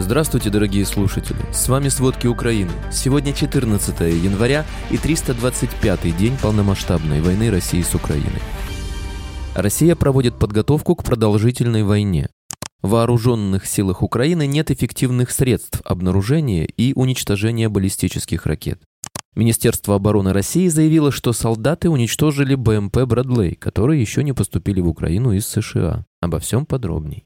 Здравствуйте, дорогие слушатели! С вами «Сводки Украины». Сегодня 14 января и 325-й день полномасштабной войны России с Украиной. Россия проводит подготовку к продолжительной войне. В вооруженных силах Украины нет эффективных средств обнаружения и уничтожения баллистических ракет. Министерство обороны России заявило, что солдаты уничтожили БМП «Бродлей», которые еще не поступили в Украину из США. Обо всем подробней.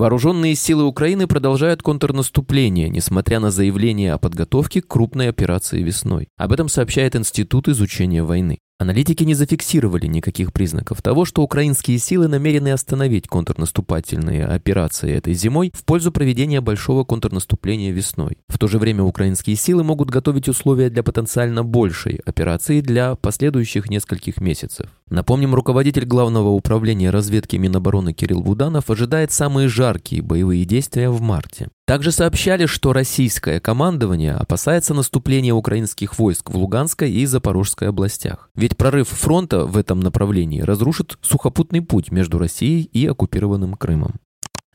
Вооруженные силы Украины продолжают контрнаступление, несмотря на заявление о подготовке к крупной операции весной. Об этом сообщает Институт изучения войны. Аналитики не зафиксировали никаких признаков того, что украинские силы намерены остановить контрнаступательные операции этой зимой в пользу проведения большого контрнаступления весной. В то же время украинские силы могут готовить условия для потенциально большей операции для последующих нескольких месяцев. Напомним, руководитель Главного управления разведки Минобороны Кирилл Буданов ожидает самые жаркие боевые действия в марте. Также сообщали, что российское командование опасается наступления украинских войск в Луганской и Запорожской областях. Ведь прорыв фронта в этом направлении разрушит сухопутный путь между Россией и оккупированным Крымом.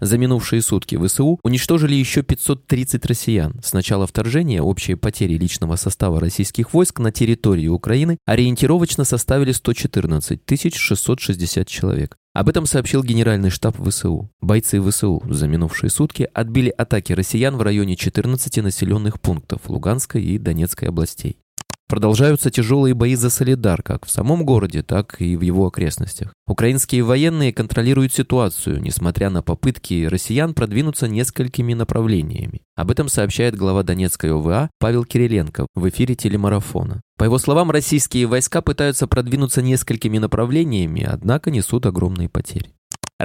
За минувшие сутки ВСУ уничтожили еще 530 россиян. С начала вторжения общие потери личного состава российских войск на территории Украины ориентировочно составили 114 660 человек. Об этом сообщил генеральный штаб ВСУ. Бойцы ВСУ за минувшие сутки отбили атаки россиян в районе 14 населенных пунктов Луганской и Донецкой областей. Продолжаются тяжелые бои за Солидар как в самом городе, так и в его окрестностях. Украинские военные контролируют ситуацию, несмотря на попытки россиян продвинуться несколькими направлениями. Об этом сообщает глава Донецкой ОВА Павел Кириленко в эфире телемарафона. По его словам, российские войска пытаются продвинуться несколькими направлениями, однако несут огромные потери.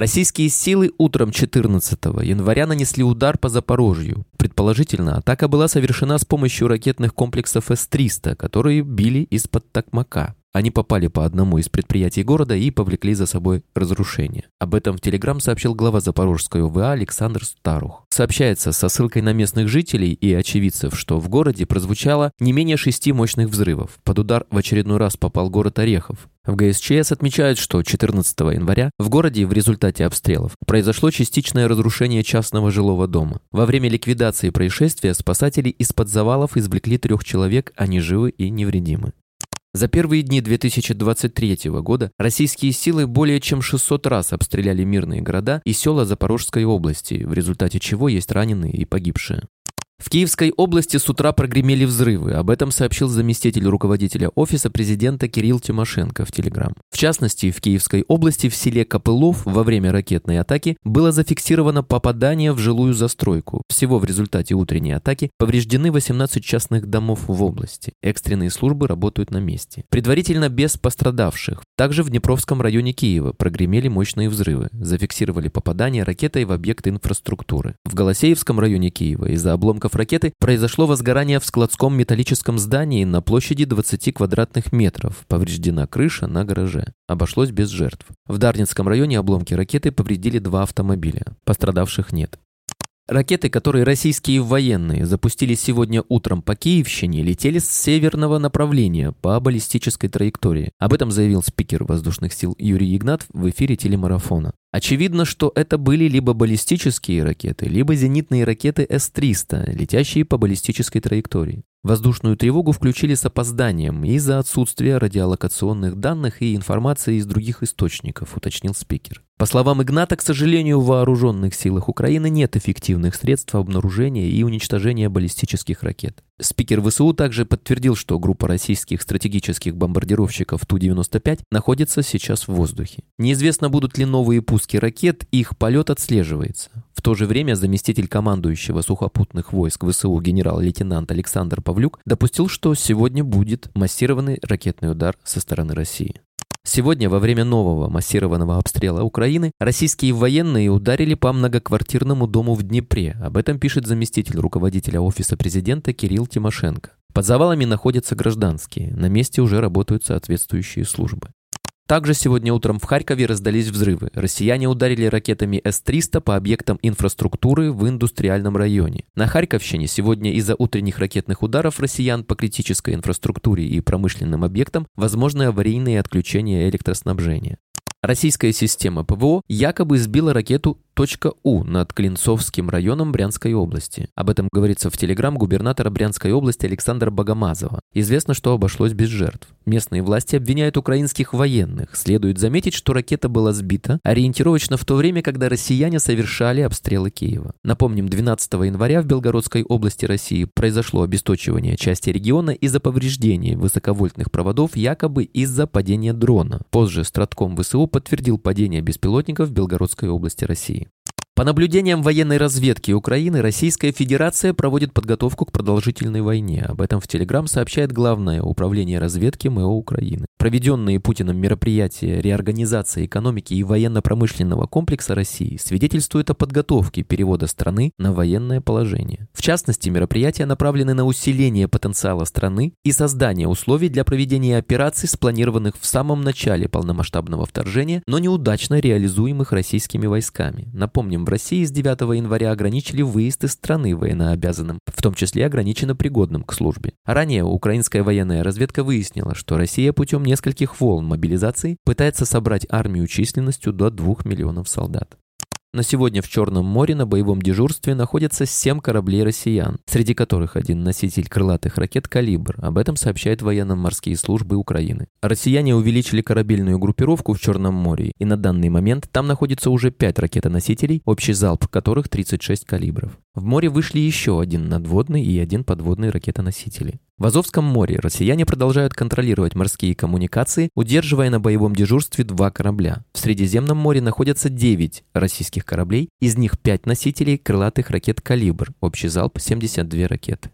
Российские силы утром 14 января нанесли удар по Запорожью. Предположительно, атака была совершена с помощью ракетных комплексов С-300, которые били из-под Токмака. Они попали по одному из предприятий города и повлекли за собой разрушение. Об этом в Телеграм сообщил глава Запорожской ОВА Александр Старух. Сообщается со ссылкой на местных жителей и очевидцев, что в городе прозвучало не менее шести мощных взрывов. Под удар в очередной раз попал город Орехов. В ГСЧС отмечают, что 14 января в городе в результате обстрелов произошло частичное разрушение частного жилого дома. Во время ликвидации происшествия спасатели из-под завалов извлекли трех человек, они живы и невредимы. За первые дни 2023 года российские силы более чем 600 раз обстреляли мирные города и села Запорожской области, в результате чего есть раненые и погибшие. В Киевской области с утра прогремели взрывы. Об этом сообщил заместитель руководителя офиса президента Кирилл Тимошенко в Телеграм. В частности, в Киевской области в селе Копылов во время ракетной атаки было зафиксировано попадание в жилую застройку. Всего в результате утренней атаки повреждены 18 частных домов в области. Экстренные службы работают на месте. Предварительно без пострадавших. Также в Днепровском районе Киева прогремели мощные взрывы. Зафиксировали попадание ракетой в объект инфраструктуры. В Голосеевском районе Киева из-за обломков обломков ракеты произошло возгорание в складском металлическом здании на площади 20 квадратных метров. Повреждена крыша на гараже. Обошлось без жертв. В Дарницком районе обломки ракеты повредили два автомобиля. Пострадавших нет. Ракеты, которые российские военные запустили сегодня утром по Киевщине, летели с северного направления по баллистической траектории. Об этом заявил спикер воздушных сил Юрий Игнат в эфире телемарафона. Очевидно, что это были либо баллистические ракеты, либо зенитные ракеты С-300, летящие по баллистической траектории. Воздушную тревогу включили с опозданием из-за отсутствия радиолокационных данных и информации из других источников, уточнил спикер. По словам Игната, к сожалению, в вооруженных силах Украины нет эффективных средств обнаружения и уничтожения баллистических ракет. Спикер ВСУ также подтвердил, что группа российских стратегических бомбардировщиков Ту-95 находится сейчас в воздухе. Неизвестно, будут ли новые пуски ракет, их полет отслеживается. В то же время заместитель командующего сухопутных войск ВСУ генерал-лейтенант Александр Павлюк допустил, что сегодня будет массированный ракетный удар со стороны России. Сегодня, во время нового массированного обстрела Украины, российские военные ударили по многоквартирному дому в Днепре. Об этом пишет заместитель руководителя Офиса президента Кирилл Тимошенко. Под завалами находятся гражданские. На месте уже работают соответствующие службы. Также сегодня утром в Харькове раздались взрывы. Россияне ударили ракетами С-300 по объектам инфраструктуры в индустриальном районе. На Харьковщине сегодня из-за утренних ракетных ударов россиян по критической инфраструктуре и промышленным объектам возможны аварийные отключения электроснабжения. Российская система ПВО якобы сбила ракету .у над Клинцовским районом Брянской области. Об этом говорится в телеграм губернатора Брянской области Александра Богомазова. Известно, что обошлось без жертв. Местные власти обвиняют украинских военных. Следует заметить, что ракета была сбита ориентировочно в то время, когда россияне совершали обстрелы Киева. Напомним, 12 января в Белгородской области России произошло обесточивание части региона из-за повреждения высоковольтных проводов якобы из-за падения дрона. Позже Стратком ВСУ подтвердил падение беспилотников в Белгородской области России. По наблюдениям военной разведки Украины, Российская Федерация проводит подготовку к продолжительной войне. Об этом в Телеграм сообщает Главное управление разведки МО Украины. Проведенные Путиным мероприятия реорганизации экономики и военно-промышленного комплекса России свидетельствуют о подготовке перевода страны на военное положение. В частности, мероприятия направлены на усиление потенциала страны и создание условий для проведения операций, спланированных в самом начале полномасштабного вторжения, но неудачно реализуемых российскими войсками. Напомним, России с 9 января ограничили выезд из страны военнообязанным, в том числе ограничено пригодным к службе. Ранее украинская военная разведка выяснила, что Россия путем нескольких волн мобилизации пытается собрать армию численностью до 2 миллионов солдат. На сегодня в Черном море на боевом дежурстве находятся семь кораблей россиян, среди которых один носитель крылатых ракет «Калибр». Об этом сообщают военно-морские службы Украины. Россияне увеличили корабельную группировку в Черном море, и на данный момент там находится уже пять ракетоносителей, общий залп которых 36 калибров. В море вышли еще один надводный и один подводный ракетоносители. В Азовском море россияне продолжают контролировать морские коммуникации, удерживая на боевом дежурстве два корабля. В Средиземном море находятся 9 российских кораблей, из них 5 носителей крылатых ракет «Калибр», общий залп 72 ракеты.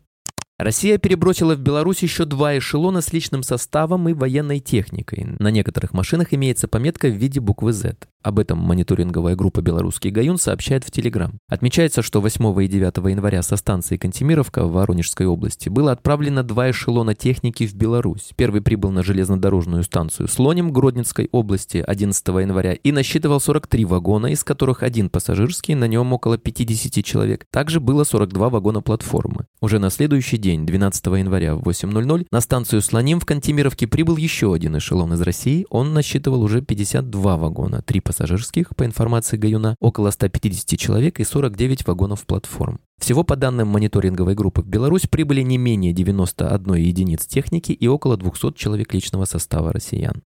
Россия перебросила в Беларусь еще два эшелона с личным составом и военной техникой. На некоторых машинах имеется пометка в виде буквы Z. Об этом мониторинговая группа «Белорусский Гаюн» сообщает в Телеграм. Отмечается, что 8 и 9 января со станции Кантемировка в Воронежской области было отправлено два эшелона техники в Беларусь. Первый прибыл на железнодорожную станцию Слоним Гродненской области 11 января и насчитывал 43 вагона, из которых один пассажирский, на нем около 50 человек. Также было 42 вагона платформы. Уже на следующий день, 12 января в 8.00, на станцию Слоним в Кантемировке прибыл еще один эшелон из России. Он насчитывал уже 52 вагона, 3 пассажирских пассажирских, по информации Гаюна, около 150 человек и 49 вагонов платформ. Всего по данным мониторинговой группы в Беларусь прибыли не менее 91 единиц техники и около 200 человек личного состава россиян.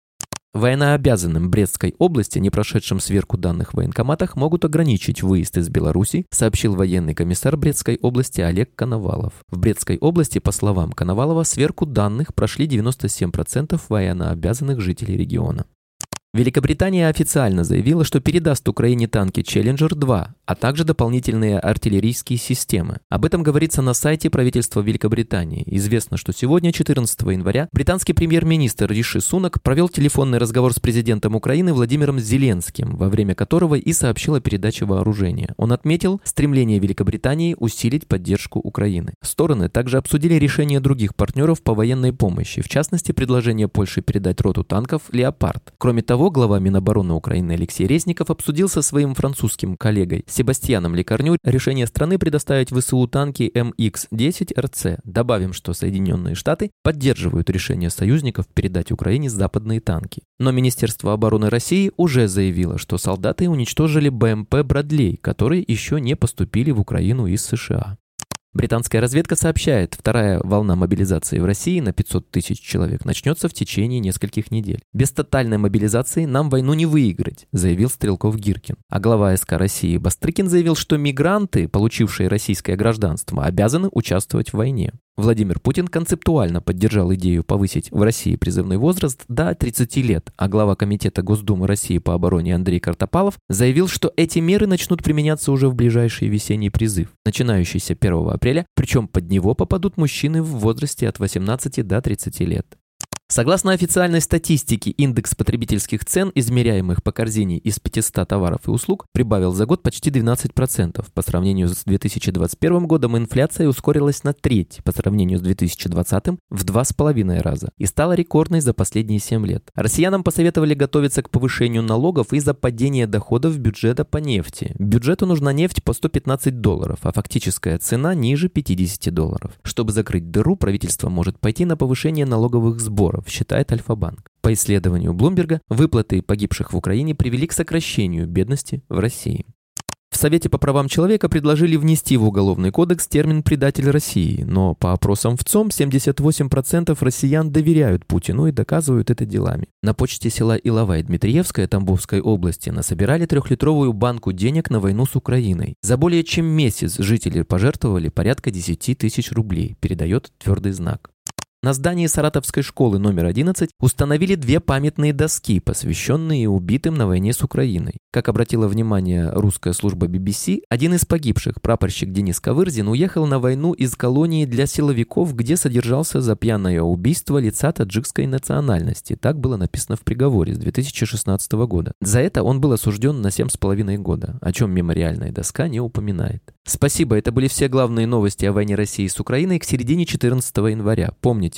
Военнообязанным Брестской области, не прошедшим сверку данных в военкоматах, могут ограничить выезд из Беларуси, сообщил военный комиссар Брестской области Олег Коновалов. В Брестской области, по словам Коновалова, сверку данных прошли 97% военнообязанных жителей региона. Великобритания официально заявила, что передаст Украине танки Challenger-2, а также дополнительные артиллерийские системы. Об этом говорится на сайте правительства Великобритании. Известно, что сегодня, 14 января, британский премьер-министр Риши Сунак провел телефонный разговор с президентом Украины Владимиром Зеленским, во время которого и сообщил о передаче вооружения. Он отметил стремление Великобритании усилить поддержку Украины. Стороны также обсудили решение других партнеров по военной помощи, в частности, предложение Польши передать роту танков «Леопард». Кроме того, того, глава Минобороны Украины Алексей Резников обсудил со своим французским коллегой Себастьяном Лекарню решение страны предоставить ВСУ танки МХ-10РЦ. Добавим, что Соединенные Штаты поддерживают решение союзников передать Украине западные танки. Но Министерство обороны России уже заявило, что солдаты уничтожили БМП «Бродлей», которые еще не поступили в Украину из США. Британская разведка сообщает, вторая волна мобилизации в России на 500 тысяч человек начнется в течение нескольких недель. Без тотальной мобилизации нам войну не выиграть, заявил Стрелков Гиркин. А глава СК России Бастрыкин заявил, что мигранты, получившие российское гражданство, обязаны участвовать в войне. Владимир Путин концептуально поддержал идею повысить в России призывной возраст до 30 лет, а глава Комитета Госдумы России по обороне Андрей Картопалов заявил, что эти меры начнут применяться уже в ближайший весенний призыв, начинающийся 1 апреля, причем под него попадут мужчины в возрасте от 18 до 30 лет. Согласно официальной статистике, индекс потребительских цен, измеряемых по корзине из 500 товаров и услуг, прибавил за год почти 12%. По сравнению с 2021 годом инфляция ускорилась на треть, по сравнению с 2020 в два с половиной раза, и стала рекордной за последние 7 лет. Россиянам посоветовали готовиться к повышению налогов из-за падения доходов бюджета по нефти. Бюджету нужна нефть по 115 долларов, а фактическая цена ниже 50 долларов. Чтобы закрыть дыру, правительство может пойти на повышение налоговых сборов долларов, считает Альфа-банк. По исследованию Блумберга, выплаты погибших в Украине привели к сокращению бедности в России. Совете по правам человека предложили внести в Уголовный кодекс термин «предатель России», но по опросам в ЦОМ 78% россиян доверяют Путину и доказывают это делами. На почте села Иловая Дмитриевская Тамбовской области насобирали трехлитровую банку денег на войну с Украиной. За более чем месяц жители пожертвовали порядка 10 тысяч рублей, передает твердый знак. На здании Саратовской школы номер 11 установили две памятные доски, посвященные убитым на войне с Украиной. Как обратила внимание русская служба BBC, один из погибших, прапорщик Денис Ковырзин, уехал на войну из колонии для силовиков, где содержался за пьяное убийство лица таджикской национальности. Так было написано в приговоре с 2016 года. За это он был осужден на 7,5 года, о чем мемориальная доска не упоминает. Спасибо, это были все главные новости о войне России с Украиной к середине 14 января. Помните,